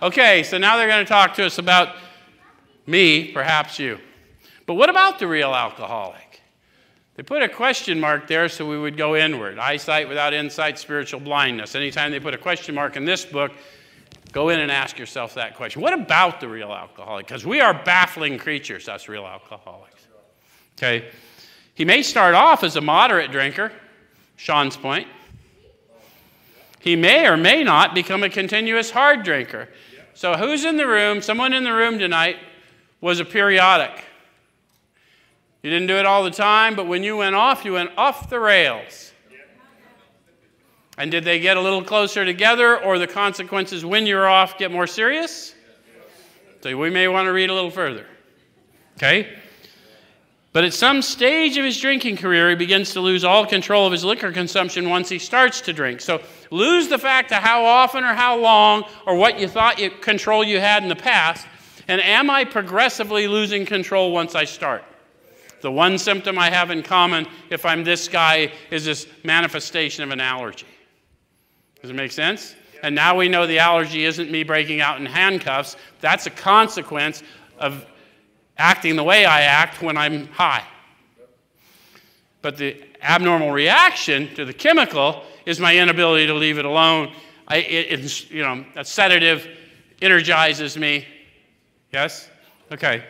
Okay, so now they're going to talk to us about me, perhaps you. But what about the real alcoholic? They put a question mark there so we would go inward. Eyesight without insight, spiritual blindness. Anytime they put a question mark in this book, go in and ask yourself that question. What about the real alcoholic? Because we are baffling creatures, us real alcoholics. Okay? He may start off as a moderate drinker, Sean's point. He may or may not become a continuous hard drinker. So, who's in the room? Someone in the room tonight was a periodic. You didn't do it all the time, but when you went off, you went off the rails. And did they get a little closer together, or the consequences when you're off get more serious? So we may want to read a little further. Okay? But at some stage of his drinking career, he begins to lose all control of his liquor consumption once he starts to drink. So lose the fact of how often or how long or what you thought you, control you had in the past. And am I progressively losing control once I start? The one symptom I have in common, if I'm this guy, is this manifestation of an allergy. Does it make sense? And now we know the allergy isn't me breaking out in handcuffs. That's a consequence of acting the way I act when I'm high. But the abnormal reaction to the chemical is my inability to leave it alone. I, it, you know, a sedative energizes me. Yes? Okay.